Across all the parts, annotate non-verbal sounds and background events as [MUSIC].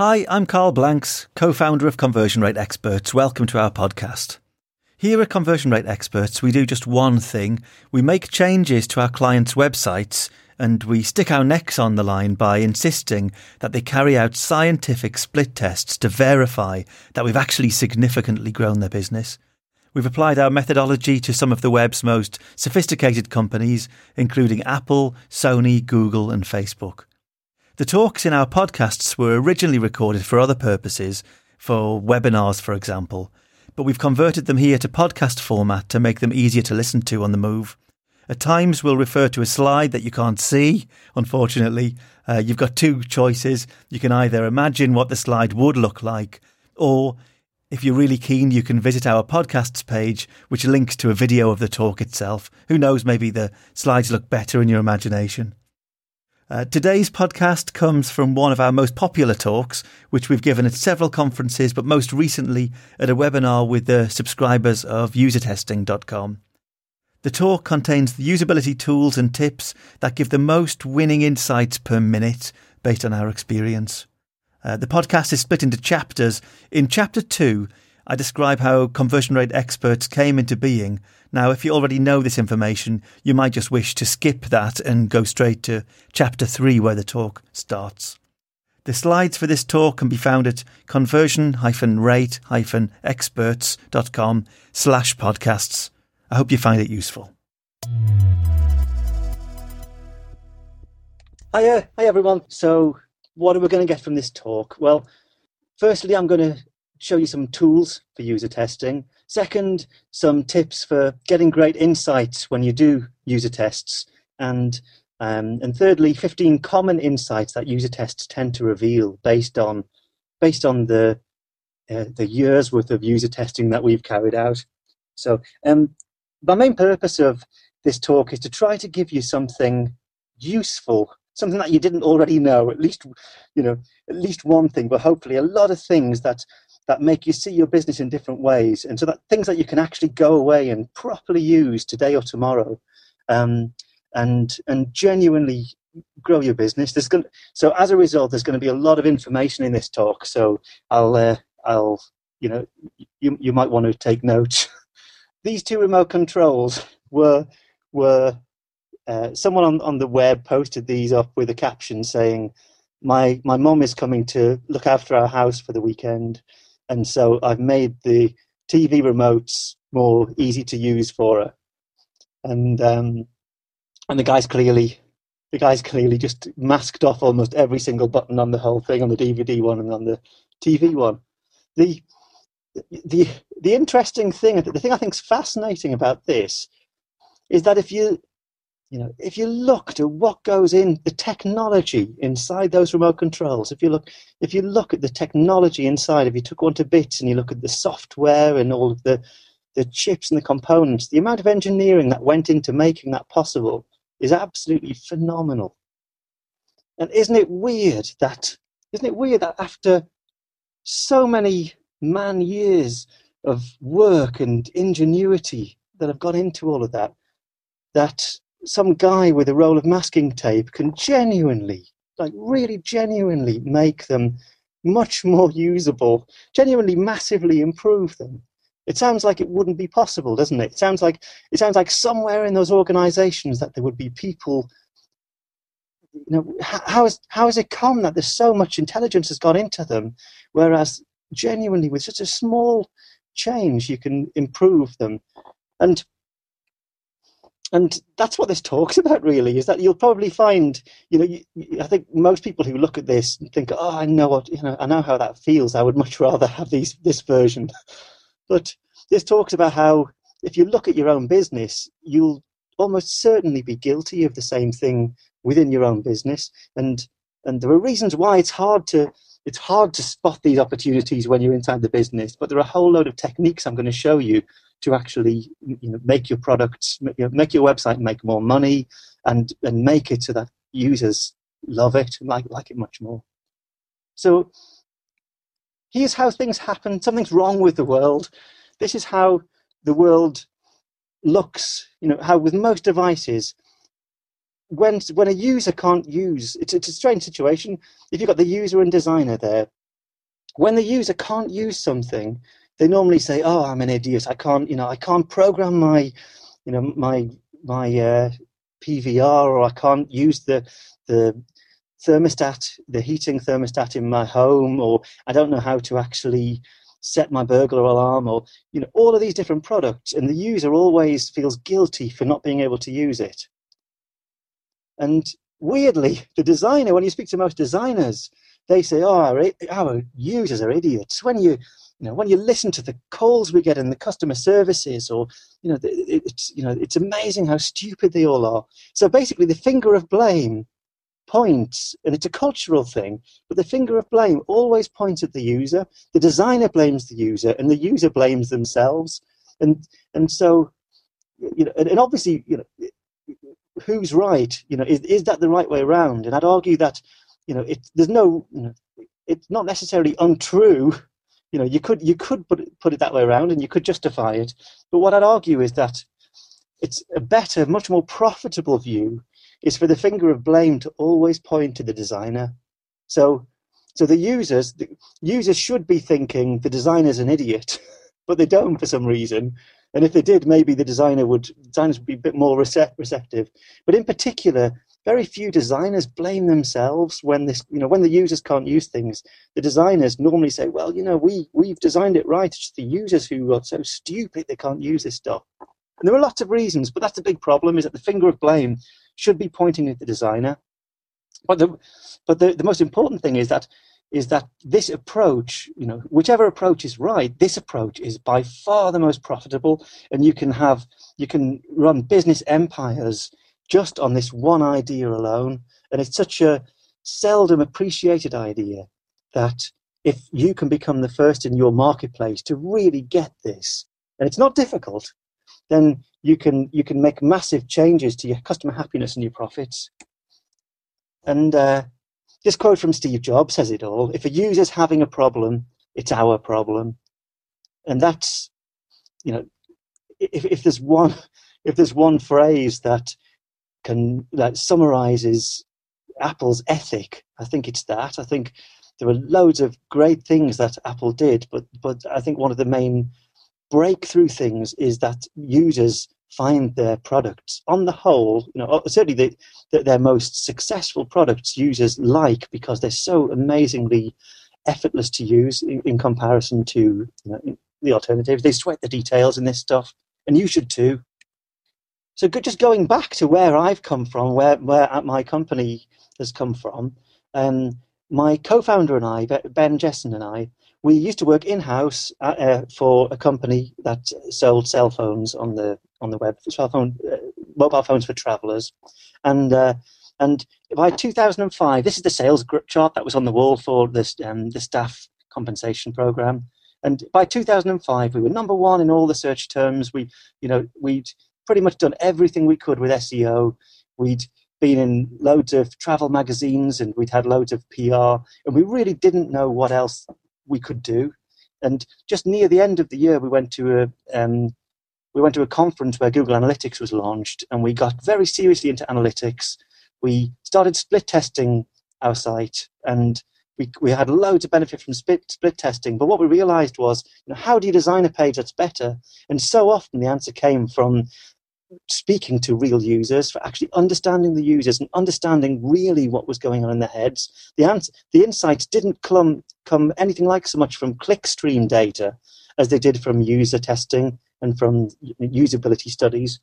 Hi, I'm Karl Blanks, co founder of Conversion Rate Experts. Welcome to our podcast. Here at Conversion Rate Experts, we do just one thing we make changes to our clients' websites and we stick our necks on the line by insisting that they carry out scientific split tests to verify that we've actually significantly grown their business. We've applied our methodology to some of the web's most sophisticated companies, including Apple, Sony, Google, and Facebook. The talks in our podcasts were originally recorded for other purposes, for webinars, for example, but we've converted them here to podcast format to make them easier to listen to on the move. At times, we'll refer to a slide that you can't see, unfortunately. Uh, you've got two choices. You can either imagine what the slide would look like, or if you're really keen, you can visit our podcasts page, which links to a video of the talk itself. Who knows, maybe the slides look better in your imagination. Uh, today's podcast comes from one of our most popular talks, which we've given at several conferences, but most recently at a webinar with the subscribers of usertesting.com. The talk contains the usability tools and tips that give the most winning insights per minute based on our experience. Uh, the podcast is split into chapters. In chapter two, I describe how conversion rate experts came into being now, if you already know this information, you might just wish to skip that and go straight to chapter 3 where the talk starts. The slides for this talk can be found at conversion-rate-experts.com slash podcasts. I hope you find it useful. Hiya, hi everyone. So, what are we going to get from this talk? Well, firstly, I'm going to show you some tools for user testing. Second, some tips for getting great insights when you do user tests. And, um, and thirdly, 15 common insights that user tests tend to reveal based on, based on the, uh, the years worth of user testing that we've carried out. So um, my main purpose of this talk is to try to give you something useful something that you didn't already know at least you know at least one thing but hopefully a lot of things that that make you see your business in different ways, and so that things that you can actually go away and properly use today or tomorrow, um, and and genuinely grow your business. There's going so as a result, there's going to be a lot of information in this talk. So I'll uh, I'll you know you you might want to take notes. [LAUGHS] These two remote controls were were uh, someone on, on the web posted these up with a caption saying, "My my mom is coming to look after our house for the weekend and so I've made the TV remotes more easy to use for her. And um, and the guys clearly the guys clearly just masked off almost every single button on the whole thing on the DVD one and on the TV one. The the the interesting thing, the thing I think is fascinating about this, is that if you you know, if you looked at what goes in the technology inside those remote controls, if you look, if you look at the technology inside, if you took one to bits and you look at the software and all of the the chips and the components, the amount of engineering that went into making that possible is absolutely phenomenal. And isn't it weird that isn't it weird that after so many man years of work and ingenuity that have gone into all of that, that some guy with a roll of masking tape can genuinely, like really genuinely make them much more usable, genuinely massively improve them. It sounds like it wouldn't be possible, doesn't it? It sounds like it sounds like somewhere in those organizations that there would be people you know how is how has it come that there's so much intelligence has gone into them whereas genuinely with such a small change you can improve them and and that's what this talks about really is that you'll probably find you know you, i think most people who look at this think oh i know what you know i know how that feels. I would much rather have these this version. But this talks about how if you look at your own business you'll almost certainly be guilty of the same thing within your own business. And and there are reasons why it's hard to it's hard to spot these opportunities when you're inside the business but there are a whole load of techniques i'm going to show you to actually you know, make your products, make your website make more money, and and make it so that users love it and like like it much more. So here's how things happen. Something's wrong with the world. This is how the world looks. You know how with most devices. When, when a user can't use, it's, it's a strange situation. If you've got the user and designer there, when the user can't use something, they normally say, "Oh, I'm an idiot. I can't, you know, I can't program my, you know, my my uh, PVR, or I can't use the the thermostat, the heating thermostat in my home, or I don't know how to actually set my burglar alarm, or you know, all of these different products, and the user always feels guilty for not being able to use it. And weirdly, the designer, when you speak to most designers, they say, "Oh, our, our users are idiots." When you you know, when you listen to the calls we get in the customer services, or you know, it's you know, it's amazing how stupid they all are. So basically, the finger of blame points, and it's a cultural thing, but the finger of blame always points at the user. The designer blames the user, and the user blames themselves. And and so, you know, and, and obviously, you know, who's right? You know, is is that the right way around? And I'd argue that, you know, it, there's no, you know, it's not necessarily untrue you know, you could you could put it, put it that way around, and you could justify it. But what I'd argue is that it's a better, much more profitable view is for the finger of blame to always point to the designer. So, so the users, the users should be thinking the designer's an idiot, [LAUGHS] but they don't for some reason. And if they did, maybe the designer would designers would be a bit more receptive. But in particular, very few designers blame themselves when this you know when the users can't use things. The designers normally say well you know we we've designed it right. It's the users who are so stupid they can't use this stuff. And there are lots of reasons but that's the big problem is that the finger of blame should be pointing at the designer. But the but the, the most important thing is that is that this approach, you know, whichever approach is right, this approach is by far the most profitable, and you can have you can run business empires just on this one idea alone. And it's such a seldom appreciated idea that if you can become the first in your marketplace to really get this, and it's not difficult, then you can you can make massive changes to your customer happiness and your profits. And uh, this quote from Steve Jobs says it all: "If a user's having a problem, it's our problem," and that's you know, if if there's one [LAUGHS] if there's one phrase that can that summarizes Apple's ethic. I think it's that. I think there were loads of great things that Apple did, but but I think one of the main breakthrough things is that users find their products. On the whole you know certainly the, the, their most successful products users like because they're so amazingly effortless to use in, in comparison to you know, the alternatives. They sweat the details in this stuff and you should too. So just going back to where I've come from, where where my company has come from, um, my co-founder and I, Ben Jesson and I, we used to work in house uh, uh, for a company that sold cell phones on the on the web, uh, mobile phones for travellers, and uh, and by 2005, this is the sales chart that was on the wall for this um, the staff compensation program. And by 2005, we were number one in all the search terms. We, you know, we'd pretty much done everything we could with SEO. We'd been in loads of travel magazines and we'd had loads of PR, and we really didn't know what else we could do. And just near the end of the year, we went to a um, we went to a conference where Google Analytics was launched, and we got very seriously into analytics. We started split testing our site, and we, we had loads of benefit from split, split testing. But what we realized was, you know, how do you design a page that's better? And so often the answer came from speaking to real users, for actually understanding the users and understanding really what was going on in their heads. The answer, the insights didn't come come anything like so much from clickstream data as they did from user testing and from usability studies.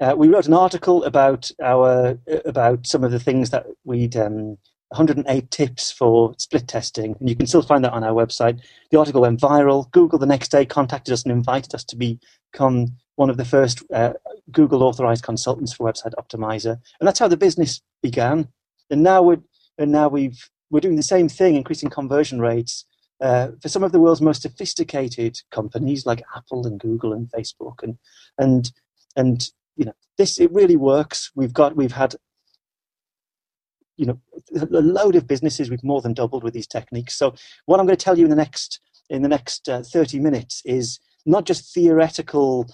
Uh, we wrote an article about our about some of the things that we'd um, 108 tips for split testing, and you can still find that on our website. The article went viral. Google the next day contacted us and invited us to become one of the first uh, Google authorized consultants for Website Optimizer, and that's how the business began. And now we're and now we've we're doing the same thing, increasing conversion rates uh, for some of the world's most sophisticated companies like Apple and Google and Facebook and and and you know this it really works. We've got we've had you know a load of businesses we've more than doubled with these techniques. So what I'm going to tell you in the next in the next uh, 30 minutes is not just theoretical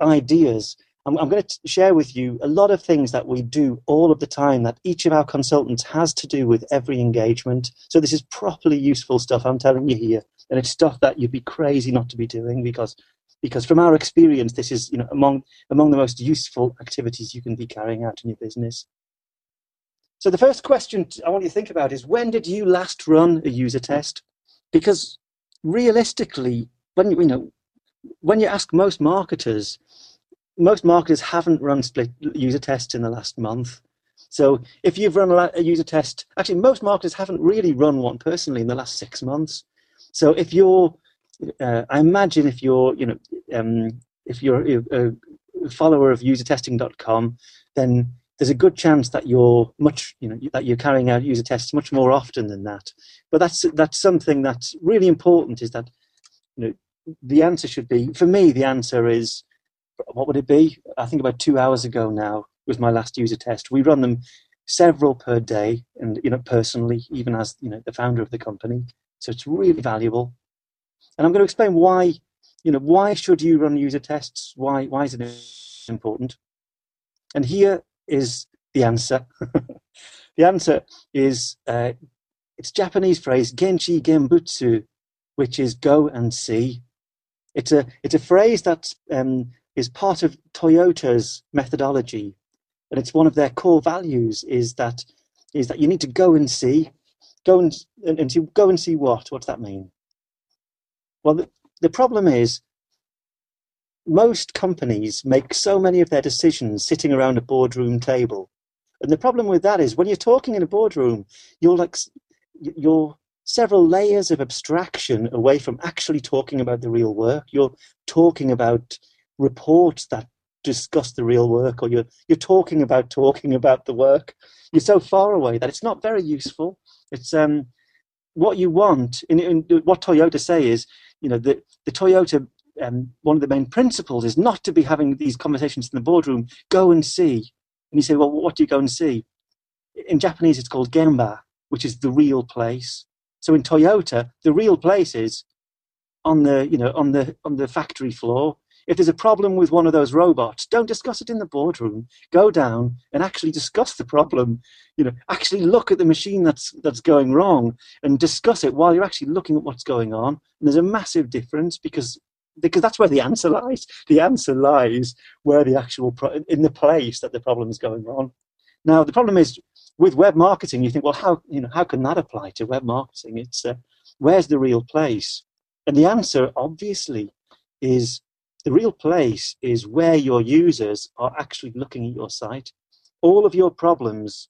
ideas. I'm, I'm going to share with you a lot of things that we do all of the time that each of our consultants has to do with every engagement. So this is properly useful stuff I'm telling you here, and it's stuff that you'd be crazy not to be doing because because from our experience, this is you know among among the most useful activities you can be carrying out in your business. So the first question I want you to think about is when did you last run a user test? Because realistically, when you know when you ask most marketers, most marketers haven't run split user tests in the last month. So if you've run a user test, actually most marketers haven't really run one personally in the last six months. So if you're, uh, I imagine if you're, you know, um, if you're a, follower of usertesting.com, then there's a good chance that you're much, you know, that you're carrying out user tests much more often than that. But that's that's something that's really important. Is that, you know, the answer should be for me. The answer is what would it be? I think about two hours ago now was my last user test. We run them several per day, and you know personally, even as you know the founder of the company. So it's really valuable. And I'm going to explain why. You know why should you run user tests? Why why is it important? And here is the answer. [LAUGHS] the answer is uh, it's Japanese phrase genchi genbutsu, which is go and see. It's a it's a phrase that's um, is part of Toyota's methodology, and it's one of their core values. Is that is that you need to go and see, go and and, and to go and see what? What's that mean? Well, the, the problem is most companies make so many of their decisions sitting around a boardroom table. And the problem with that is when you're talking in a boardroom, you're like you're several layers of abstraction away from actually talking about the real work. You're talking about reports that discuss the real work or you're you're talking about talking about the work. You're so far away that it's not very useful. It's um what you want in, in what toyota say is you know the the toyota um, one of the main principles is not to be having these conversations in the boardroom. Go and see. And you say well what do you go and see? In japanese it's called gemba which is the real place. So in toyota the real place is on the you know on the on the factory floor if there's a problem with one of those robots, don't discuss it in the boardroom. Go down and actually discuss the problem. You know, actually look at the machine that's that's going wrong and discuss it while you're actually looking at what's going on. And there's a massive difference because because that's where the answer [LAUGHS] lies. The answer lies where the actual pro- in the place that the problem is going on. Now the problem is with web marketing. You think, well, how you know how can that apply to web marketing? It's uh, where's the real place? And the answer, obviously, is the real place is where your users are actually looking at your site. All of your problems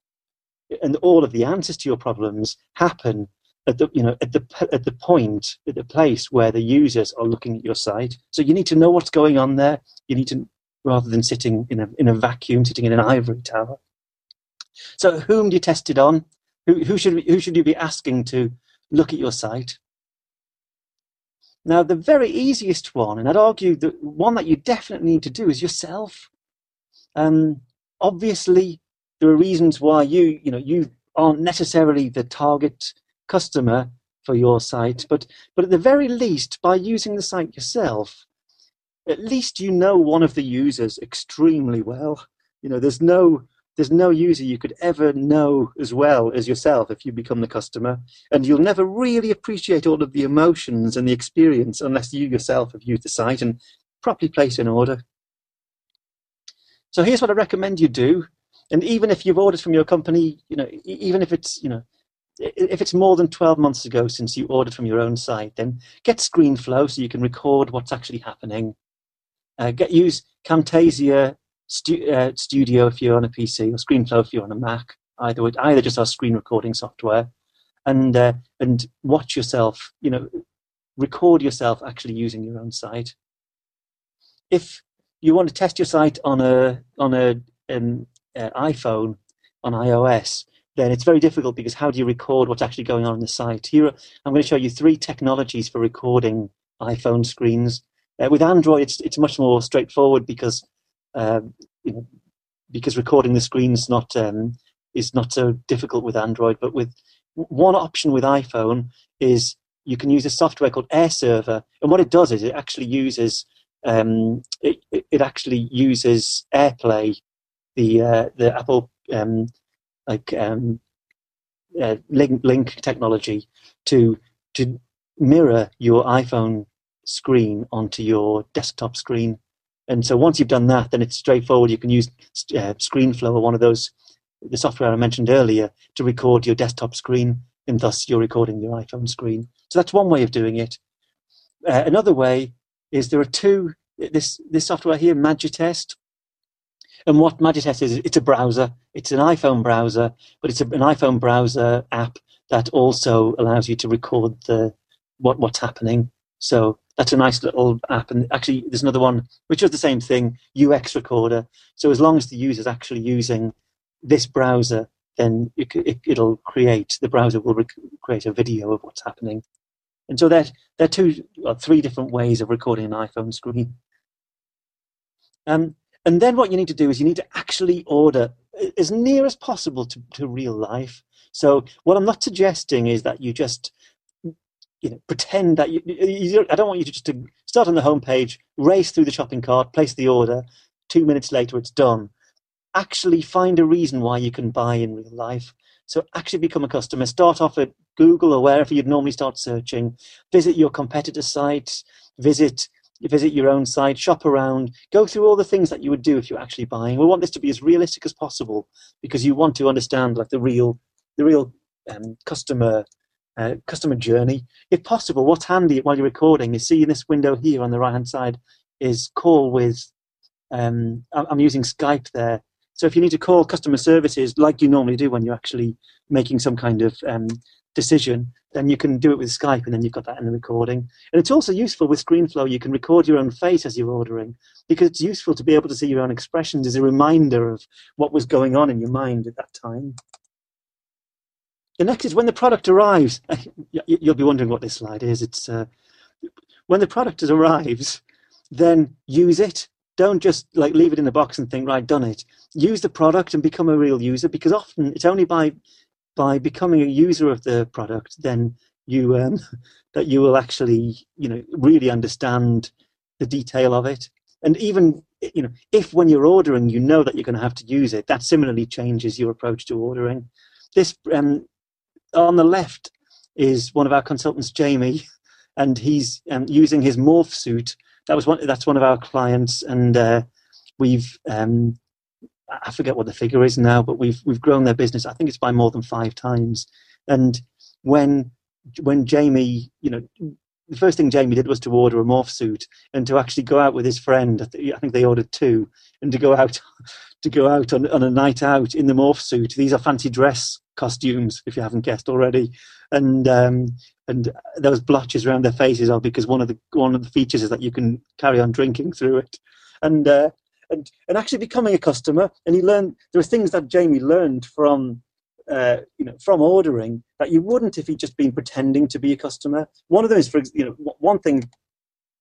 and all of the answers to your problems happen at the you know at the at the point at the place where the users are looking at your site. So you need to know what's going on there. You need to rather than sitting in a in a vacuum, sitting in an ivory tower. So whom do you test it on? Who, who should who should you be asking to look at your site? Now, the very easiest one, and I'd argue the one that you definitely need to do is yourself. Um, obviously, there are reasons why you, you know, you aren't necessarily the target customer for your site, but but at the very least, by using the site yourself, at least you know one of the users extremely well. You know, there's no there's no user you could ever know as well as yourself if you become the customer. And you'll never really appreciate all of the emotions and the experience unless you yourself have used the site and properly placed an order. So here's what I recommend you do. And even if you've ordered from your company, you know, even if it's, you know, if it's more than 12 months ago since you ordered from your own site, then get ScreenFlow so you can record what's actually happening. Uh, get use Camtasia stu- uh, Studio if you're on a PC or ScreenFlow if you're on a Mac. Either with either just our screen recording software, and uh, and watch yourself. You know, record yourself actually using your own site. If you want to test your site on a on a an uh, iPhone on iOS, then it's very difficult because how do you record what's actually going on in the site? Here, I'm going to show you three technologies for recording iPhone screens. Uh, with Android, it's it's much more straightforward because um, because recording the screen is not um, is not so difficult with Android. But with one option with iPhone is you can use a software called AirServer, and what it does is it actually uses um, it, it actually uses AirPlay, the uh, the Apple um, like um, uh, link link technology to to mirror your iPhone screen onto your desktop screen. And so once you've done that, then it's straightforward. You can use uh, ScreenFlow or one of those the software I mentioned earlier to record your desktop screen, and thus you're recording your iPhone screen. So that's one way of doing it. Uh, another way is there are two. This this software here, Magitest, and what Magitest is, it's a browser. It's an iPhone browser, but it's a, an iPhone browser app that also allows you to record the what what's happening. So that's a nice little app. And actually, there's another one which does the same thing, UX Recorder. So as long as the user is actually using this browser, then it, will create the browser will rec- create a video of what's happening. And so there, there are two, or three different ways of recording an iPhone screen. Um, and then what you need to do is you need to actually order as near as possible to, to real life. So what I'm not suggesting is that you just you know pretend that you, you, I don't want you to just to start on the homepage, race through the shopping cart, place the order. Two minutes later, it's done. Actually, find a reason why you can buy in real life. So actually become a customer. Start off at Google or wherever you'd normally start searching. Visit your competitor sites. Visit visit your own site, shop around, go through all the things that you would do if you're actually buying. We want this to be as realistic as possible because you want to understand like the real, the real um, customer uh, customer journey. If possible, what's handy while you're recording is see this window here on the right hand side is call with. Um, I'm using Skype there. So if you need to call customer services like you normally do when you're actually making some kind of um, decision, then you can do it with Skype and then you've got that in the recording. And it's also useful with ScreenFlow. You can record your own face as you're ordering because it's useful to be able to see your own expressions as a reminder of what was going on in your mind at that time. The next is when the product arrives. [LAUGHS] You'll be wondering what this slide is. It's uh, when the product [LAUGHS] arrives, then use it. Don't just like leave it in the box and think, right, done it. Use the product and become a real user because often it's only by by becoming a user of the product, then you um, [LAUGHS] that you will actually you know really understand the detail of it. And even you know if when you're ordering you know that you're going to have to use it, that similarly changes your approach to ordering. This um, on the left is one of our consultants, Jamie, and he's um, using his morph suit. That was one. That's one of our clients, and uh, we've um, I forget what the figure is now, but we've we've grown their business. I think it's by more than five times. And when when Jamie, you know, the first thing Jamie did was to order a morph suit and to actually go out with his friend. I think they ordered two, and to go out [LAUGHS] to go out on, on a night out in the morph suit. These are fancy dress costumes, if you haven't guessed already. And um, and was blotches around their faces, all because one of the one of the features is that you can carry on drinking through it. And uh, and, and actually becoming a customer. And he learned there are things that Jamie learned from uh, you know from ordering that you wouldn't if he'd just been pretending to be a customer. One of them is for you know one thing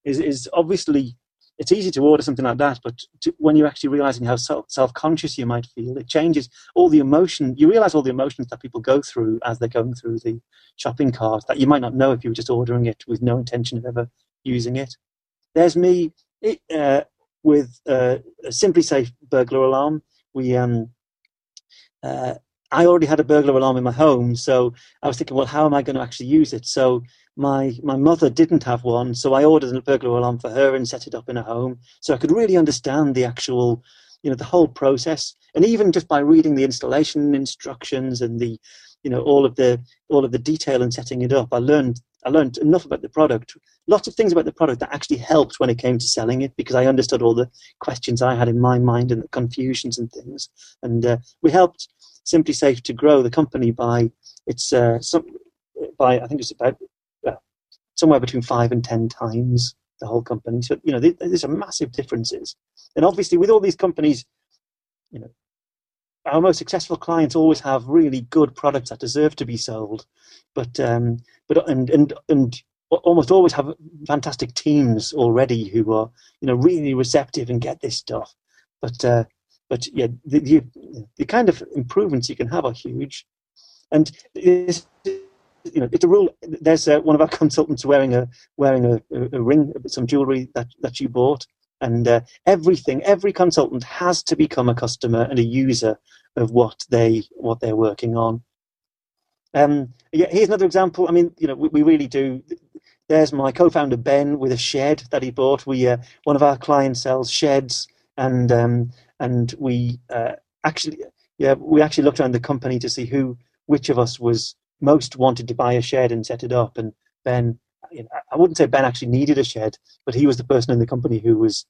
is is obviously it's easy to order something like that, but to, when you're actually realizing how self conscious you might feel, it changes all the emotion. You realize all the emotions that people go through as they're going through the shopping cart that you might not know if you were just ordering it with no intention of ever using it. There's me. It, uh, with uh, a SimpliSafe burglar alarm. We um, uh, I already had a burglar alarm in my home, so I was thinking, well, how am I going to actually use it? So my my mother didn't have one, so I ordered a burglar alarm for her and set it up in her home, so I could really understand the actual, you know, the whole process. And even just by reading the installation instructions and the, you know, all of the all of the detail in setting it up, I learned I learned enough about the product, lots of things about the product that actually helped when it came to selling it because I understood all the questions I had in my mind and the confusions and things. And uh, we helped SimpliSafe to grow the company by it's uh, some by I think it's about somewhere between five and ten times the whole company. So you know there's a massive differences, and obviously with all these companies, you know our most successful clients always have really good products that deserve to be sold, but um, but and and and almost always have fantastic teams already who are you know really receptive and get this stuff. But uh, but yeah, the, the, the kind of improvements you can have are huge, and this you know, it's a rule. There's uh, one of our [LAUGHS] consultants wearing a wearing a, a, a ring, some jewelry that that you bought, and uh, everything. Every consultant has to become a customer and a user of what they what they're working on. Um, yeah, here's another example. I mean, you know, we, we really do. There's my co-founder Ben with a shed that he bought. We uh, one of our clients sells sheds, and um, and we uh, actually yeah we actually looked around the company to see who which of us was most wanted to buy a shed and set it up. And Ben, you know, I wouldn't say Ben actually needed a shed, but he was the person in the company who was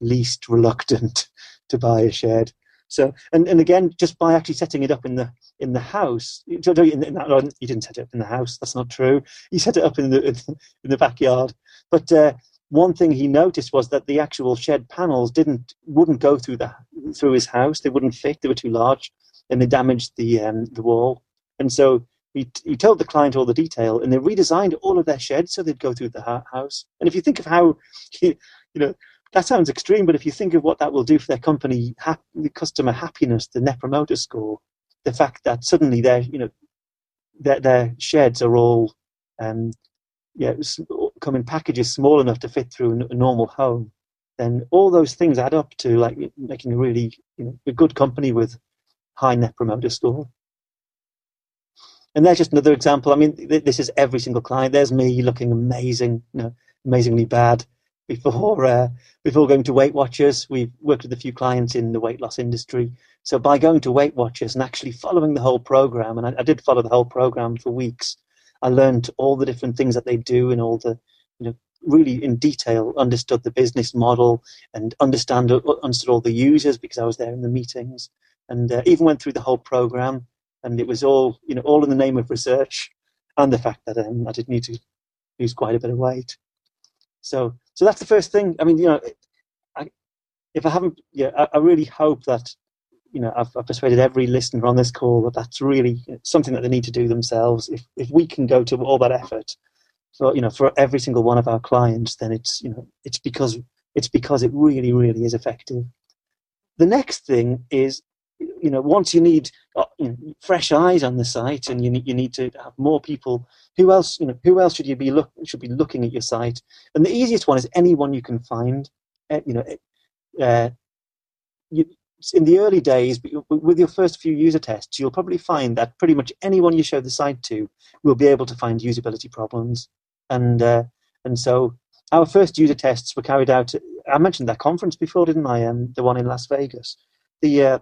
least reluctant [LAUGHS] to buy a shed. So, and, and again, just by actually setting it up in the in the house, you didn't set it up in the house. That's not true. You set it up in the in the backyard. But uh, one thing he noticed was that the actual shed panels didn't wouldn't go through the through his house. They wouldn't fit. They were too large, and they damaged the um, the wall. And so he, he told the client all the detail, and they redesigned all of their sheds so they'd go through the house. And if you think of how, [LAUGHS] you know, that sounds extreme, but if you think of what that will do for their company, the customer happiness, the net promoter score, the fact that suddenly their, you know, their, their sheds are all, um, yeah, come in packages small enough to fit through a normal home, then all those things add up to like making a really, you know, a good company with high net promoter score. And there's just another example. I mean, this is every single client. There's me looking amazing, you know, amazingly bad before uh, before going to Weight Watchers. We've worked with a few clients in the weight loss industry. So by going to Weight Watchers and actually following the whole program, and I, I did follow the whole program for weeks, I learned all the different things that they do and all the, you know, really in detail understood the business model and understand understood all the users because I was there in the meetings and uh, even went through the whole program and it was all you know all in the name of research and the fact that um, I did need to lose quite a bit of weight. So so that's the first thing. I mean, you know, I, if I haven't, yeah, I, I really hope that you know I've, I've, persuaded every listener on this call that that's really something that they need to do themselves. If if we can go to all that effort for you know for every single one of our clients, then it's you know it's because it's because it really really is effective. The next thing is you know, once you need uh, you know, fresh eyes on the site, and you need you need to have more people. Who else? You know, who else should you be look should be looking at your site? And the easiest one is anyone you can find. Uh, you know, uh, you, in the early days, with your first few user tests, you'll probably find that pretty much anyone you show the site to will be able to find usability problems. And uh, and so our first user tests were carried out. I mentioned that conference before, didn't I? Um, the one in Las Vegas. The uh,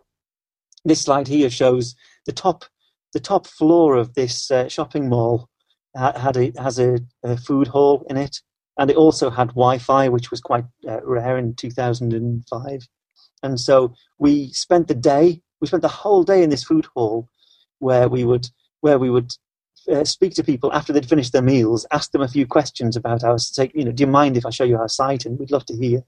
this slide here shows the top the top floor of this uh, shopping mall had a, has a, a, food hall in it, and it also had Wi-Fi, which was quite uh, rare in 2005. And so we spent the day, we spent the whole day in this food hall, where we would where we would uh, speak to people after they'd finished their meals, ask them a few questions about our site. You know, do you mind if I show you our site? And we'd love to hear you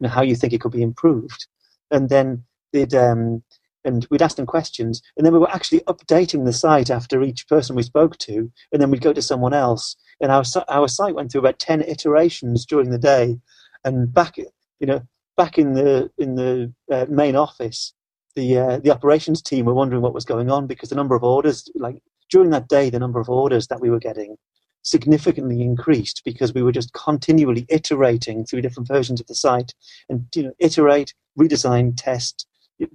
know, how you think it could be improved. And then they'd um, and we'd ask them questions, and then we were actually updating the site after each person we spoke to, and then we'd go to someone else, and our our site went through about ten iterations during the day, and back you know back in the in the uh, main office, the uh, the operations team were wondering what was going on because the number of orders like during that day the number of orders that we were getting significantly increased because we were just continually iterating through different versions of the site and you know iterate redesign test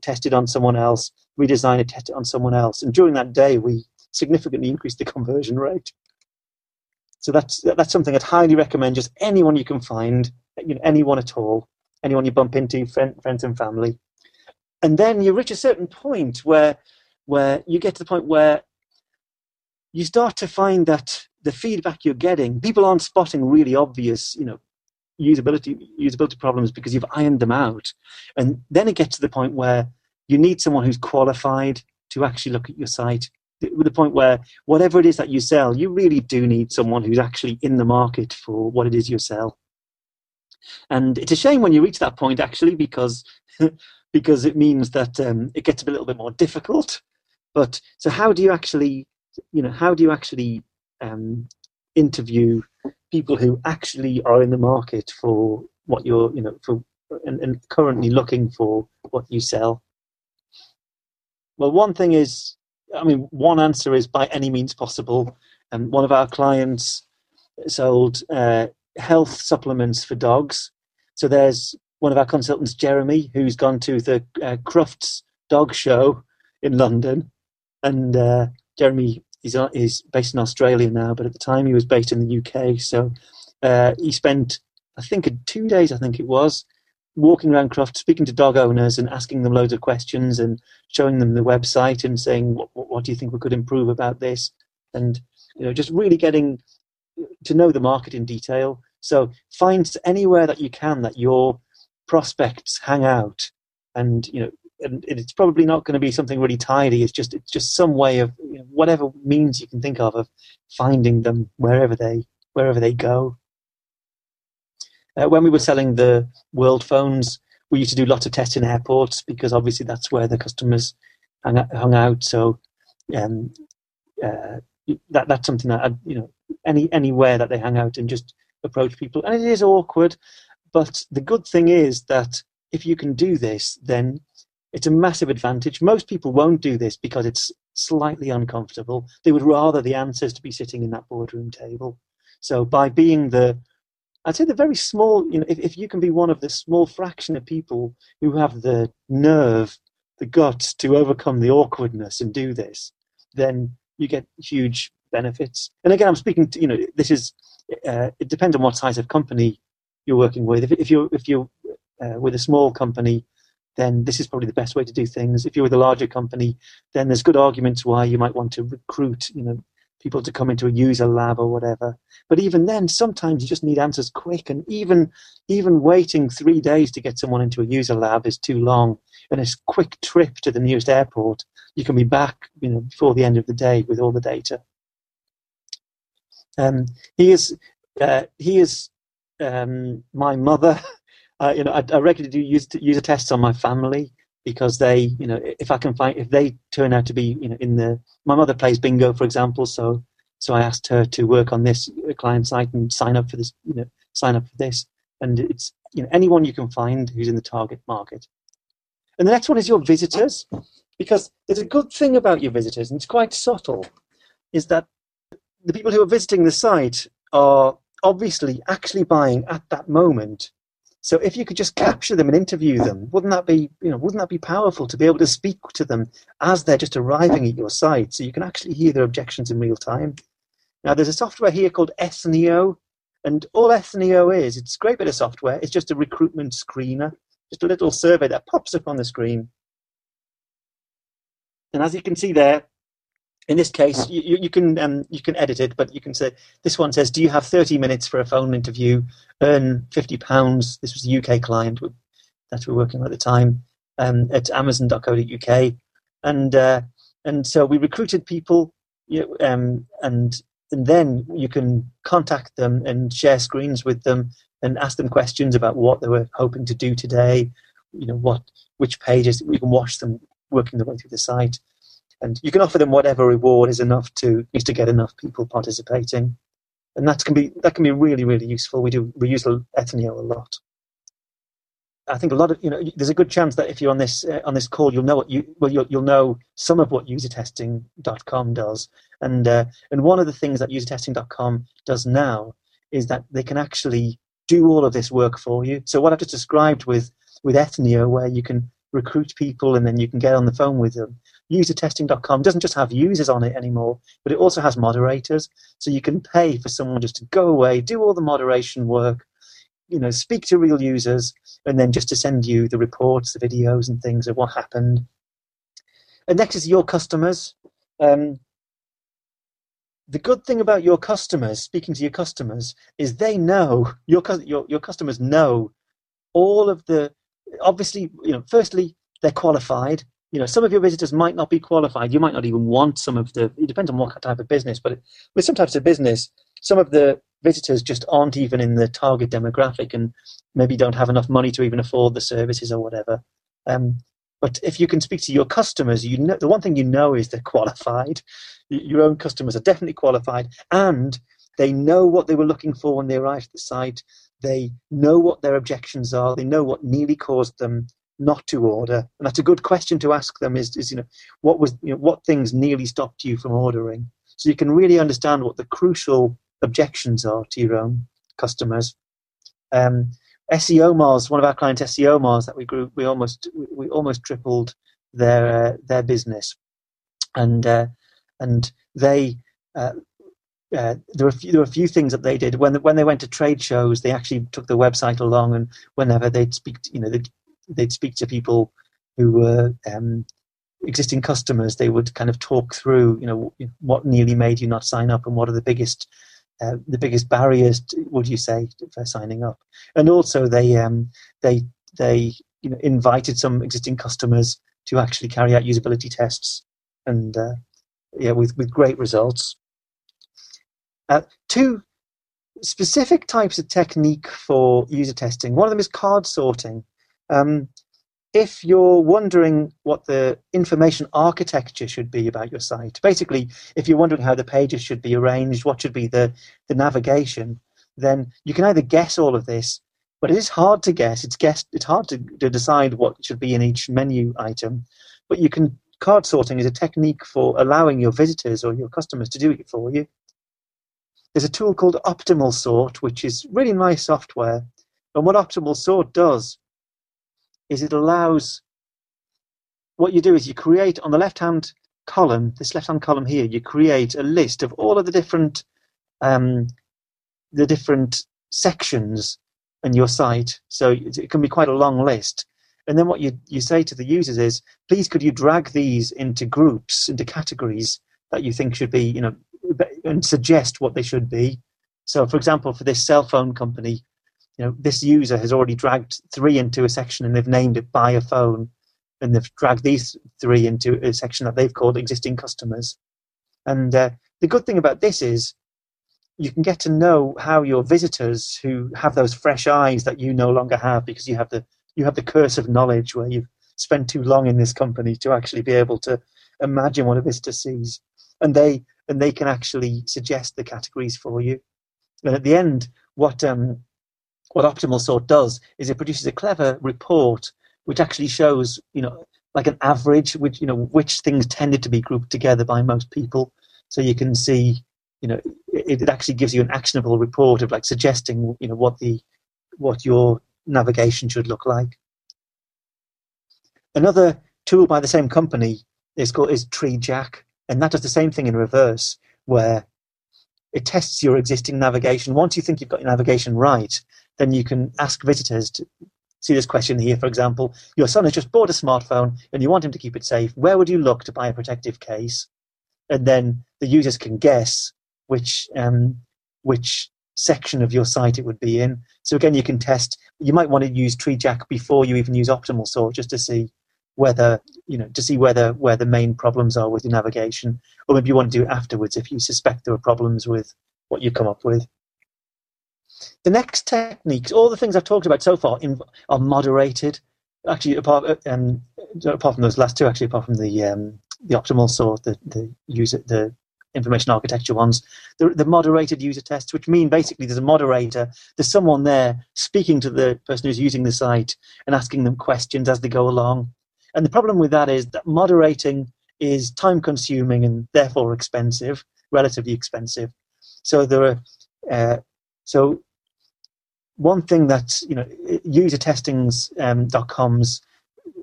test it on someone else, redesign it, test it on someone else. And during that day, we significantly increased the conversion rate. So that's that's something I'd highly recommend. Just anyone you can find, you know, anyone at all, anyone you bump into, friend, friends and family, and then you reach a certain point where where you get to the point where you start to find that the feedback you're getting, people aren't spotting really obvious, you know, usability usability problems because you've ironed them out. And then it gets to the point where you need someone who's qualified to actually look at your site. The point where whatever it is that you sell you really do need someone who's actually in the market for what it is you sell. And it's a shame when you reach that point actually because [LAUGHS] because it means that um, it gets a little bit more difficult. But so how do you actually you know how do you actually um, interview people who actually are in the market for what you're, you know, for and, and currently looking for what you sell. Well, one thing is I mean, one answer is by any means possible. And one of our clients sold uh, health supplements for dogs. So there's one of our consultants, Jeremy, who's gone to the uh, Crufts Dog Show in London, and uh, Jeremy is is based in Australia now, but at the time he was based in the UK. So uh, he spent, I think, two days. I think it was walking around Crufts, speaking to dog owners and asking them loads of questions and showing them the website and saying, what, what do you think we could improve about this? And, you know, just really getting to know the market in detail. So find anywhere that you can that your prospects hang out and, you know, and it's probably not going to be something really tidy. It's just it's just some way of you know, whatever means you can think of of finding them wherever they wherever they go. Uh, when we were selling the world phones, we used to do lots of tests in airports because obviously that's where the customers hung, hung out. So um, uh, that that's something that I, you know any anywhere that they hang out and just approach people, and it is awkward. But the good thing is that if you can do this, then it's a massive advantage. Most people won't do this because it's slightly uncomfortable. They would rather the answers to be sitting in that boardroom table. So by being the I'd say the very small, you know, if, if you can be one of the small fraction of people who have the nerve, the guts to overcome the awkwardness and do this, then you get huge benefits. And again, I'm speaking to, you know, this is, uh, it depends on what size of company you're working with. If, if you're, if you're uh, with a small company, then this is probably the best way to do things. If you're with a larger company, then there's good arguments why you might want to recruit, you know, people to come into a user lab or whatever. But even then, sometimes you just need answers quick, and even even waiting three days to get someone into a user lab is too long. And it's a quick trip to the nearest airport, you can be back, you know, before the end of the day with all the data. Um, he is uh, he is um, my mother. [LAUGHS] Uh, you know, I, I regularly do user, user tests on my family because they, you know, if I can find, if they turn out to be, you know, in the, my mother plays bingo, for example, so, so I asked her to work on this client site and sign up for this, you know, sign up for this. And it's, you know, anyone you can find who's in the target market. And the next one is your visitors, because there's a good thing about your visitors, and it's quite subtle, is that the people who are visiting the site are obviously actually buying at that moment so if you could just capture them and interview them, wouldn't that be, you know, wouldn't that be powerful to be able to speak to them as they're just arriving at your site, so you can actually hear their objections in real time? Now, there's a software here called Ethnio, and all Ethnio is, it's a great bit of software. It's just a recruitment screener, just a little survey that pops up on the screen. And as you can see there, in this case, you, you can um, you can edit it, but you can say this one says, "Do you have 30 minutes for a phone interview? Earn 50 pounds." This was a UK client that we were working with at the time um, at Amazon.co.uk, and uh, and so we recruited people, you know, um, and and then you can contact them and share screens with them and ask them questions about what they were hoping to do today. You know what, which pages you can watch them working their way through the site and you can offer them whatever reward is enough to needs to get enough people participating, and that can be that can be really really useful. We do we use Ethnio a lot. I think a lot of you know there's a good chance that if you're on this uh, on this call you'll know what you well you'll, you'll know some of what usertesting.com does and uh, and one of the things that usertesting.com does now is that they can actually do all of this work for you. So what I've just described with with Ethnio where you can recruit people and then you can get on the phone with them usertesting.com doesn't just have users on it anymore, but it also has moderators. So you can pay for someone just to go away, do all the moderation work, you know, speak to real users, and then just to send you the reports, the videos, and things of what happened. And next is your customers. Um, the good thing about your customers, speaking to your customers, is they know your your your customers know all of the. Obviously, you know, firstly they're qualified you know, some of your visitors might not be qualified. You might not even want some of the. It depends on what type of business, but with some types of business, some of the visitors just aren't even in the target demographic, and maybe don't have enough money to even afford the services or whatever. Um, but if you can speak to your customers, you know the one thing you know is they're [LAUGHS] qualified. Your own customers are definitely qualified, and they know what they were looking for when they arrived at the site. They know what their objections are. They know what nearly caused them not to order? And that's a good question to ask them. Is, is you know what was you know what things nearly stopped you from ordering? So you can really understand what the crucial objections are to your own customers. Um, SEOmoz, one of our clients, SEOmoz, that we grew, we almost we almost tripled their uh, their business, and uh, and they uh, uh, there were a few, there were a few things that they did when when they went to trade shows. They actually took the website along, and whenever they'd speak, to, you know, they'd, they'd speak to people who were um, existing customers. They would kind of talk through, you know, what nearly made you not sign up, and what are the biggest uh, the biggest barriers, to, would you say, for signing up? And also, they um, they they you know invited some existing customers to actually carry out usability tests, and uh, yeah, with with great results. Uh, two specific types of technique for user testing. One of them is card sorting. Um, if you're wondering what the information architecture should be about your site, basically, if you're wondering how the pages should be arranged, what should be the, the navigation, then you can either guess all of this, but it is hard to guess. It's guess it's hard to, to decide what should be in each menu item. But you can card sorting is a technique for allowing your visitors or your customers to do it for you. There's a tool called Optimal Sort, which is really nice software. And what Optimal Sort does is it allows what you do is you create on the left hand column, this left hand column here, you create a list of all of the different um, the different sections in your site. So it can be quite a long list. And then what you, you say to the users is, please could you drag these into groups, into categories that you think should be, you know, and suggest what they should be. So, for example, for this cell phone company, you know, this user has already dragged three into a section and they've named it buy a phone, and they've dragged these three into a section that they've called existing customers. And uh, the good thing about this is you can get to know how your visitors who have those fresh eyes that you no longer have because you have the you have the curse of knowledge where you've spent too long in this company to actually be able to imagine what a visitor sees and they and they can actually suggest the categories for you. And at the end, what um, what Optimal Sort does is it produces a clever report which actually shows, you know, like an average, which you know, which things tended to be grouped together by most people. So you can see, you know, it, it actually gives you an actionable report of like suggesting, you know, what the what your navigation should look like. Another tool by the same company is called is TreeJack, and that does the same thing in reverse, where it tests your existing navigation. Once you think you've got your navigation right, then you can ask visitors to see this question here, for example. Your son has just bought a smartphone and you want him to keep it safe. Where would you look to buy a protective case? And then the users can guess which um, which section of your site it would be in. So again, you can test. You might want to use TreeJack before you even use Optimal Sort, just to see whether you know to see whether where the main problems are with your navigation, or maybe you want to do it afterwards if you suspect there are problems with what you come up with. The next techniques, all the things I've talked about so far, are moderated. Actually, apart um, apart from those last two, actually, apart from the um, the optimal sort, the the user the information architecture ones, the, the moderated user tests, which mean basically there's a moderator, there's someone there speaking to the person who's using the site and asking them questions as they go along. And the problem with that is that moderating is time consuming and therefore expensive, relatively expensive. So there are uh, so one thing that you know user testings um,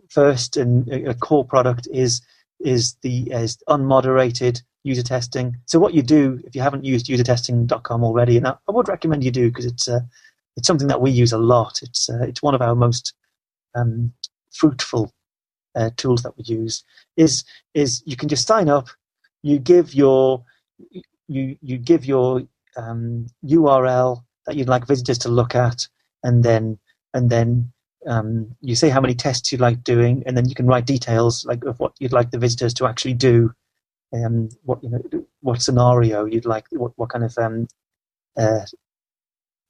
first and a core product is is the is unmoderated user testing. So what you do if you haven't used usertesting.com already, and I, I would recommend you do because it's uh, it's something that we use a lot. It's uh, it's one of our most um, fruitful uh, tools that we use is is you can just sign up you give your you you give your um, url that you'd like visitors to look at and then and then um, you say how many tests you'd like doing and then you can write details like of what you'd like the visitors to actually do um, what you know what scenario you'd like what, what kind of um, uh,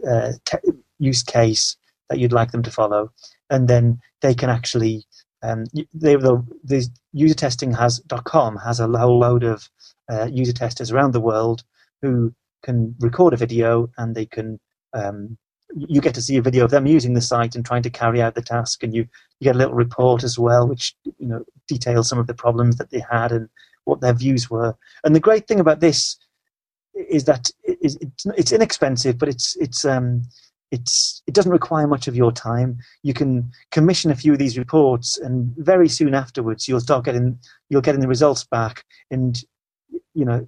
uh, te- use case that you'd like them to follow. And then they can actually um, they, the, user testing has .com has a whole load of uh, user testers around the world who can record a video and they can um, you get to see a video of them using the site and trying to carry out the task, and you, you get a little report as well, which you know details some of the problems that they had and what their views were. And the great thing about this is that it's, it's inexpensive, but it's it's um, it's it doesn't require much of your time. You can commission a few of these reports, and very soon afterwards, you'll start getting you'll getting the results back, and you know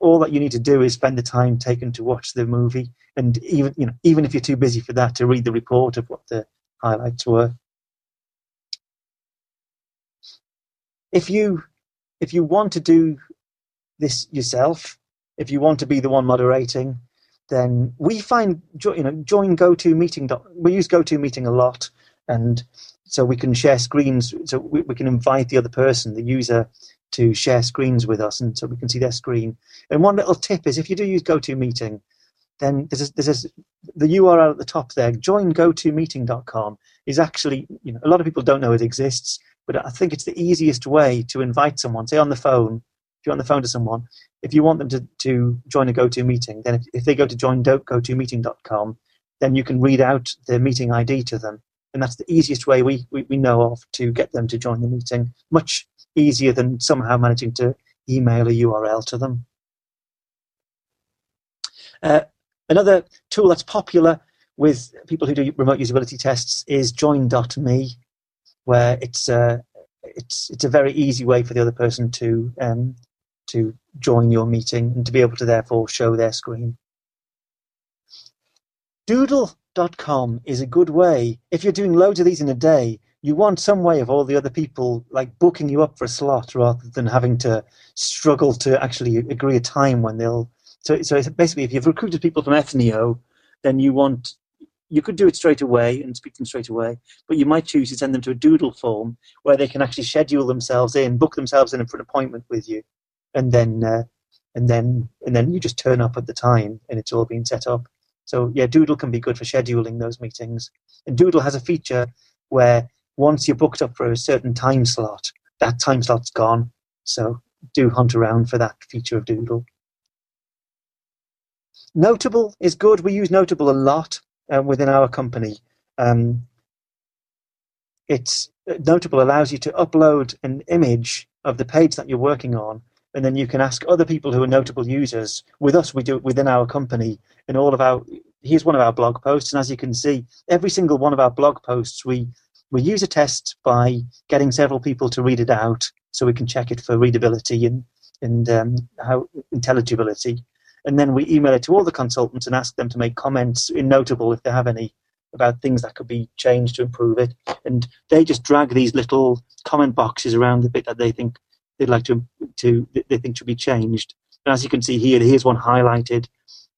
all that you need to do is spend the time taken to watch the movie, and even you know even if you're too busy for that, to read the report of what the highlights were. If you if you want to do this yourself, if you want to be the one moderating, then we find you know join GoToMeeting. We use GoToMeeting a lot, and so we can share screens. So we, we can invite the other person, the user, to share screens with us, and so we can see their screen. And one little tip is if you do use GoToMeeting, then there's a, there's a, the URL at the top there. JoinGoToMeeting.com is actually you know a lot of people don't know it exists, but I think it's the easiest way to invite someone. Say on the phone, if you're on the phone to someone, if you want them to, to join a GoToMeeting, then if, if they go to join.gotomeeting.com, then you can read out the meeting ID to them. And that's the easiest way we, we, we know of to get them to join the meeting. Much easier than somehow managing to email a URL to them. Uh, another tool that's popular with people who do remote usability tests is join.me, where it's, uh, it's, it's a very easy way for the other person to um, to join your meeting and to be able to therefore show their screen. Doodle.com is a good way. If you're doing loads of these in a day, you want some way of all the other people like booking you up for a slot rather than having to struggle to actually agree a time when they'll. So, so basically, if you've recruited people from Ethnio, then you want you could do it straight away and speak to them straight away, but you might choose to send them to a Doodle form where they can actually schedule themselves in, book themselves in for an appointment with you, and then uh, and then and then you just turn up at the time and it's all been set up. So yeah, Doodle can be good for scheduling those meetings. And Doodle has a feature where once you're booked up for a certain time slot, that time slot's gone. So do hunt around for that feature of Doodle. Notable is good. We use Notable a lot um, within our company. Um, it's Notable allows you to upload an image of the page that you're working on and then you can ask other people who are notable users. With us, we do it within our company, In all of our here's one of our blog posts, and as you can see, every single one of our blog posts, we we use a test by getting several people to read it out, so we can check it for readability and and um, how intelligibility, and then we email it to all the consultants and ask them to make comments in Notable if they have any about things that could be changed to improve it, and they just drag these little comment boxes around the bit that they think they'd like to to they think should be changed. And as you can see here, here's one highlighted.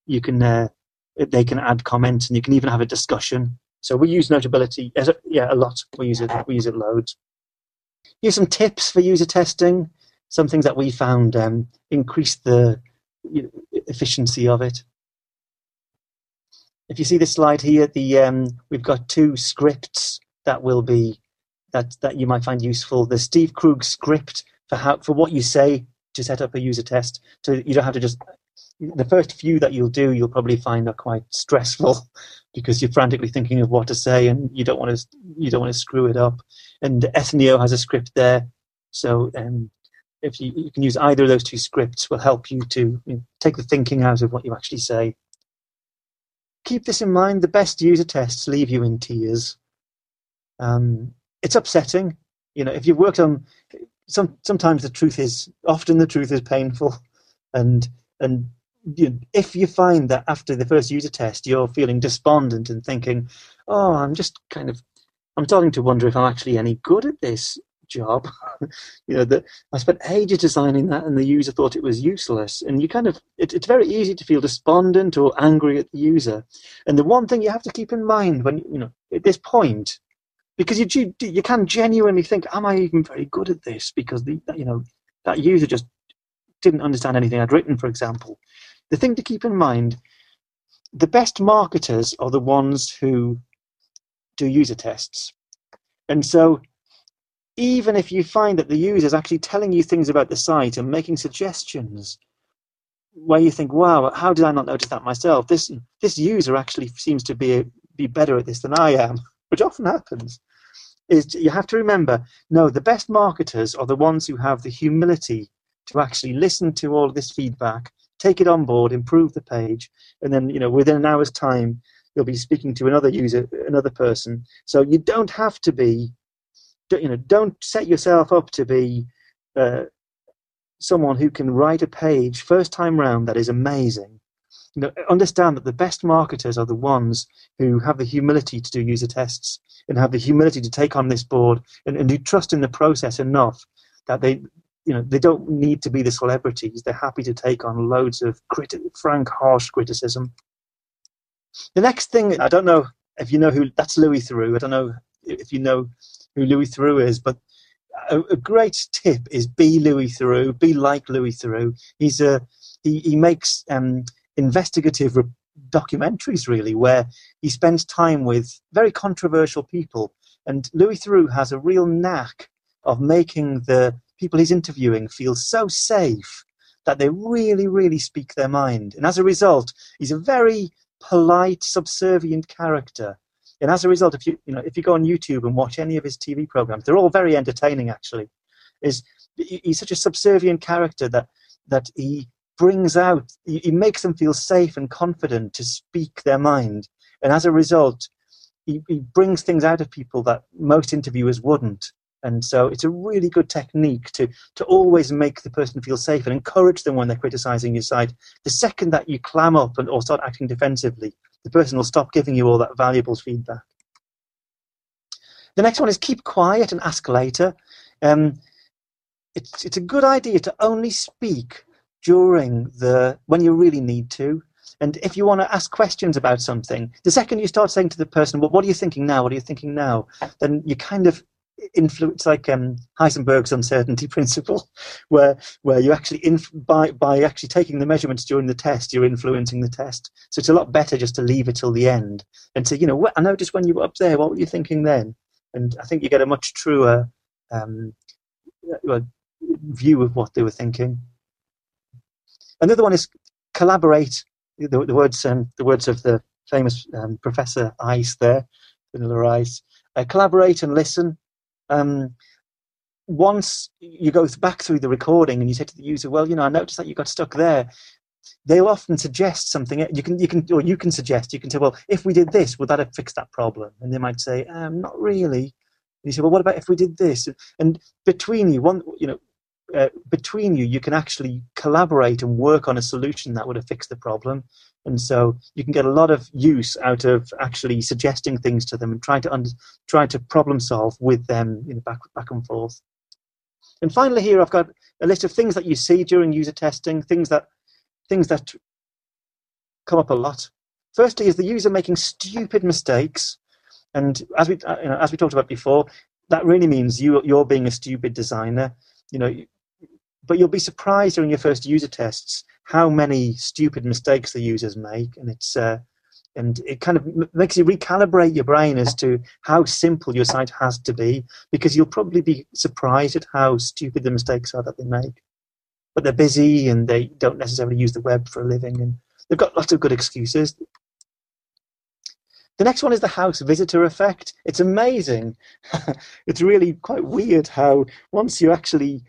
You can uh, they can add comments and you can even have a discussion. So we use Notability as a, yeah a lot. We use it we use it loads. Here's some tips for user testing. Some things that we found um, increase the you know, efficiency of it. If you see this slide here, the um, we've got two scripts that will be that that you might find useful. The Steve Krug script for how for what you say to set up a user test. So you don't have to just the first few that you'll do, you'll probably find are quite stressful [LAUGHS] because you're frantically thinking of what to say and you don't want to you don't want to screw it up. And Ethnio has a script there, so um, if you, you, can use either of those two scripts, will help you to you know, take the thinking out of what you actually say. Keep this in mind: the best user tests leave you in tears. Um, it's upsetting, you know. If you've worked on some sometimes the truth is often the truth is painful, [LAUGHS] and and you if you find that after the first user test you're feeling despondent and thinking, oh, I'm just kind of I'm starting to wonder if I'm actually any good at this job. [LAUGHS] you know that I spent ages designing that, and the user thought it was useless. And you kind of it, it's very easy to feel despondent or angry at the user. And the one thing you have to keep in mind when you know at this point because you you can genuinely think, am I even very good at this? Because the you know that user just didn't understand anything I'd written, for example. The thing to keep in mind: the best marketers are the ones who do user tests, and so even if you find that the user is actually telling you things about the site and making suggestions, where you think, wow, how did I not notice that myself? This this user actually seems to be be better at this than I am, which often happens. Is you have to remember, no, the best marketers are the ones who have the humility to actually listen to all this feedback, take it on board, improve the page, and then you know within an hour's time you'll be speaking to another user, another person. So you don't have to be, you know, don't set yourself up to be uh, someone who can write a page first time round that is amazing. You know, understand that the best marketers are the ones who have the humility to do user tests and have the humility to take on this board and, and who trust in the process enough that they, you know, they don't need to be the celebrities. They're happy to take on loads of criti- frank, harsh criticism. The next thing, I don't know if you know who that's Louis Theroux. I don't know if you know who Louis Theroux is, but a, a, great tip is be Louis Theroux, be like Louis Theroux. He's a he, he makes um, investigative documentaries really where he spends time with very controversial people. And Louis Theroux has a real knack of making the people he's interviewing feel so safe that they really, really speak their mind. And as a result, he's a very polite, subservient character and as a result, if you you know if you go on YouTube and watch any of his TV programs, they're all very entertaining. Actually, is he's such a subservient character that that he brings out he makes them feel safe and confident to speak their mind, and as a result, he, he brings things out of people that most interviewers wouldn't. And so it's a really good technique to, to always make the person feel safe and encourage them when they're criticizing your site. The second that you clam up and, or start acting defensively, the person will stop giving you all that valuable feedback. The next one is keep quiet and ask later. Um, it's, it's a good idea to only speak during the when you really need to. And if you want to ask questions about something, the second you start saying to the person, "Well, what are you thinking now? What are you thinking now?" then you kind of influence like um, Heisenberg's uncertainty [LAUGHS] principle, where where you actually inf- by by actually taking the measurements during the test, you're influencing the test. So it's a lot better just to leave it till the end and say, you know I noticed when you were up there, what were you thinking then? And I think you get a much truer um, view of what they were thinking. Another one is collaborate. The, the words um, the words of the famous um, Professor Ice there, Vanilla Ice. Uh, collaborate and listen um, once you go back through the recording and you say to the user, "Well, you know, I noticed that you got stuck there," they'll often suggest something. You can, you can, or you can suggest. You can say, "Well, if we did this, would that have fixed that problem?" And they might say, um, "Not really." And you say, "Well, what about if we did this?" And between you, one, you know, uh, between you, you can actually collaborate and work on a solution that would have fixed the problem. And so you can get a lot of use out of actually suggesting things to them and trying to under, trying to problem solve with them, know, back back and forth. And finally, here I've got a list of things that you see during user testing, things that things that come up a lot. Firstly, is the user making stupid mistakes, and as we uh, you know, as we talked about before, that really means you you're being a stupid designer. You know, but you'll be surprised during your first user tests how many stupid mistakes the users make, and it's uh, and it kind of makes you recalibrate your brain as to how simple your site has to be, because you'll probably be surprised at how stupid the mistakes are that they make. But they're busy and they don't necessarily use the web for a living, and they've got lots of good excuses. The next one is the house visitor effect. It's amazing. [LAUGHS] it's really quite weird how once you actually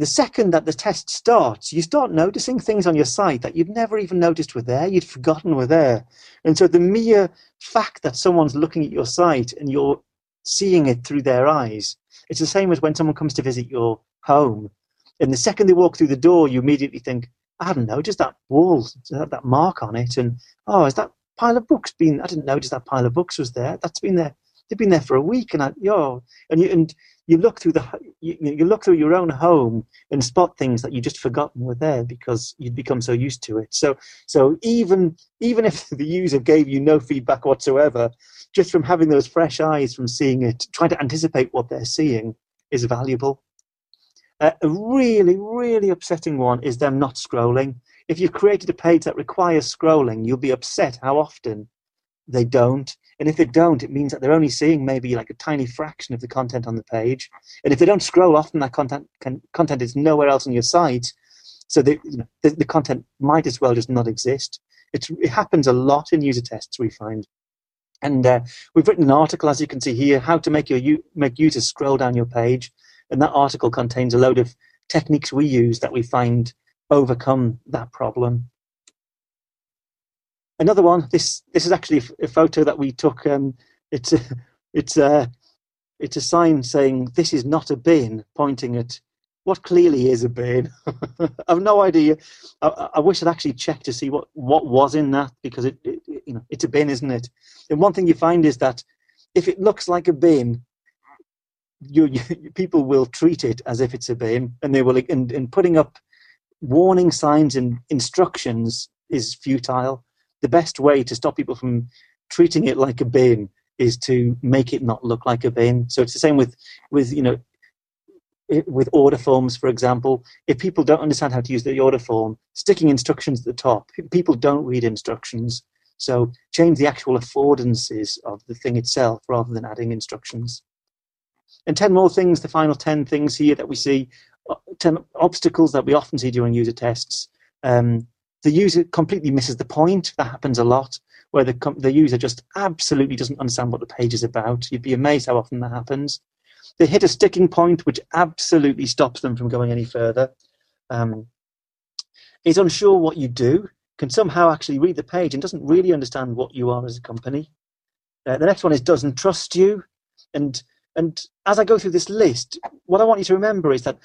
the second that the test starts, you start noticing things on your site that you'd never even noticed were there, you'd forgotten were there. And so the mere fact that someone's looking at your site and you're seeing it through their eyes, it's the same as when someone comes to visit your home. And the second they walk through the door, you immediately think, I hadn't noticed that wall, that mark on it. And, oh, is that pile of books been, I didn't notice that pile of books was there. That's been there. They've been there for a week. And I, yo, and you, and you look through the you, you look through your own home and spot things that you just forgotten were there because you'd become so used to it. So so even even if [LAUGHS] the user gave you no feedback whatsoever, just from having those fresh eyes from seeing it, trying to anticipate what they're seeing is valuable. Uh, a really really upsetting one is them not scrolling. If you've created a page that requires scrolling, you'll be upset how often they don't. And if they don't, it means that they're only seeing maybe like a tiny fraction of the content on the page. And if they don't scroll often, that content can, content is nowhere else on your site. So the, you know, the, the content might as well just not exist. It's, it happens a lot in user tests, we find. And uh, we've written an article, as you can see here, how to make your make users scroll down your page. And that article contains a load of techniques we use that we find overcome that problem. Another one. This this is actually a photo that we took. Um, it's a, [LAUGHS] it's a it's a sign saying this is not a bin, pointing at what clearly is a bin. [LAUGHS] I've no idea. I, I, wish I'd actually checked to see what, what was in that because it, it, you know it's a bin, isn't it? And one thing you find is that if it looks like a bin, you, you, [LAUGHS] people will treat it as if it's a bin, and they will. And, and putting up warning signs and instructions is futile. The best way to stop people from treating it like a bin is to make it not look like a bin. So it's the same with with you know with order forms, for example, if people don't understand how to use the order form, sticking instructions at the top, people don't read instructions. So change the actual affordances of the thing itself rather than adding instructions. And 10 more things, the final 10 things here that we see, uh, 10 obstacles that we often see during user tests. Um, the user completely misses the point. That happens a lot, where the, the user just absolutely doesn't understand what the page is about. You'd be amazed how often that happens. They hit a sticking point which absolutely stops them from going any further. Um, is unsure what you do, can somehow actually read the page and doesn't really understand what you are as a company. Uh, the next one is doesn't trust you. And and as I go through this list, what I want you to remember is that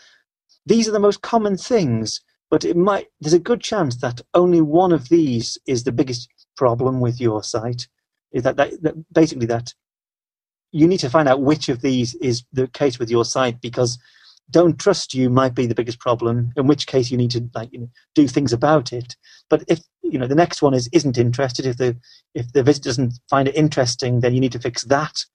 these are the most common things, but it might there's a good chance that only one of these is the biggest problem with your site. Is that, that, that basically that you need to find out which of these is the case with your site because don't trust you might be the biggest problem in which case you need to like you know, do things about it. But if you know the next one is isn't interested if the if the visitor doesn't find it interesting then you need to fix that.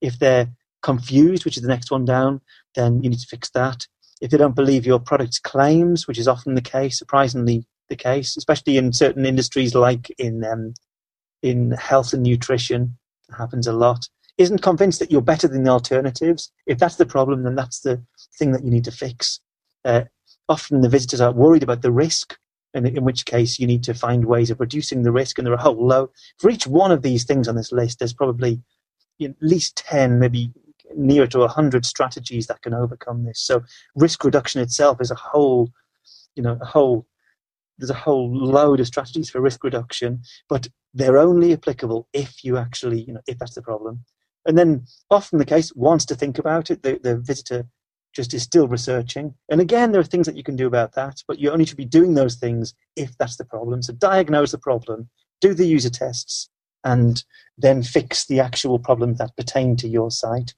If they're confused which is the next one down then you need to fix that if they don't believe your product's claims which is often the case surprisingly the case especially in certain industries like in um, in health and nutrition it happens a lot isn't convinced that you're better than the alternatives, if that's the problem, then that's the thing that you need to fix. Uh, often the visitors are worried about the risk, in, in which case you need to find ways of reducing the risk. And there are a whole low for each one of these things on this list. There's probably at least ten, maybe near to hundred strategies that can overcome this. So risk reduction itself is a whole, you know, a whole. There's a whole load of strategies for risk reduction, but they're only applicable if you actually, you know, if that's the problem. And then often the case wants to think about it. The, the visitor just is still researching. And again, there are things that you can do about that, but you only should be doing those things if that's the problem. So diagnose the problem, do the user tests, and then fix the actual problems that pertain to your site.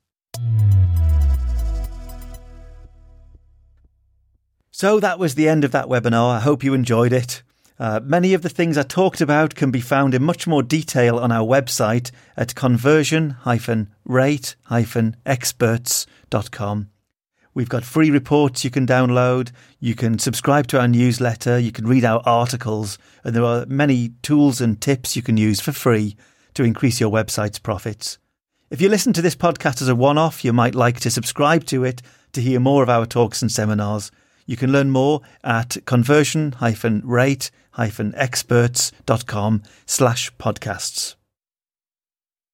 So that was the end of that webinar. I hope you enjoyed it. Uh, many of the things I talked about can be found in much more detail on our website at conversion-rate-experts.com. We've got free reports you can download, you can subscribe to our newsletter, you can read our articles, and there are many tools and tips you can use for free to increase your website's profits. If you listen to this podcast as a one off, you might like to subscribe to it to hear more of our talks and seminars. You can learn more at conversion-rate-experts.com slash podcasts.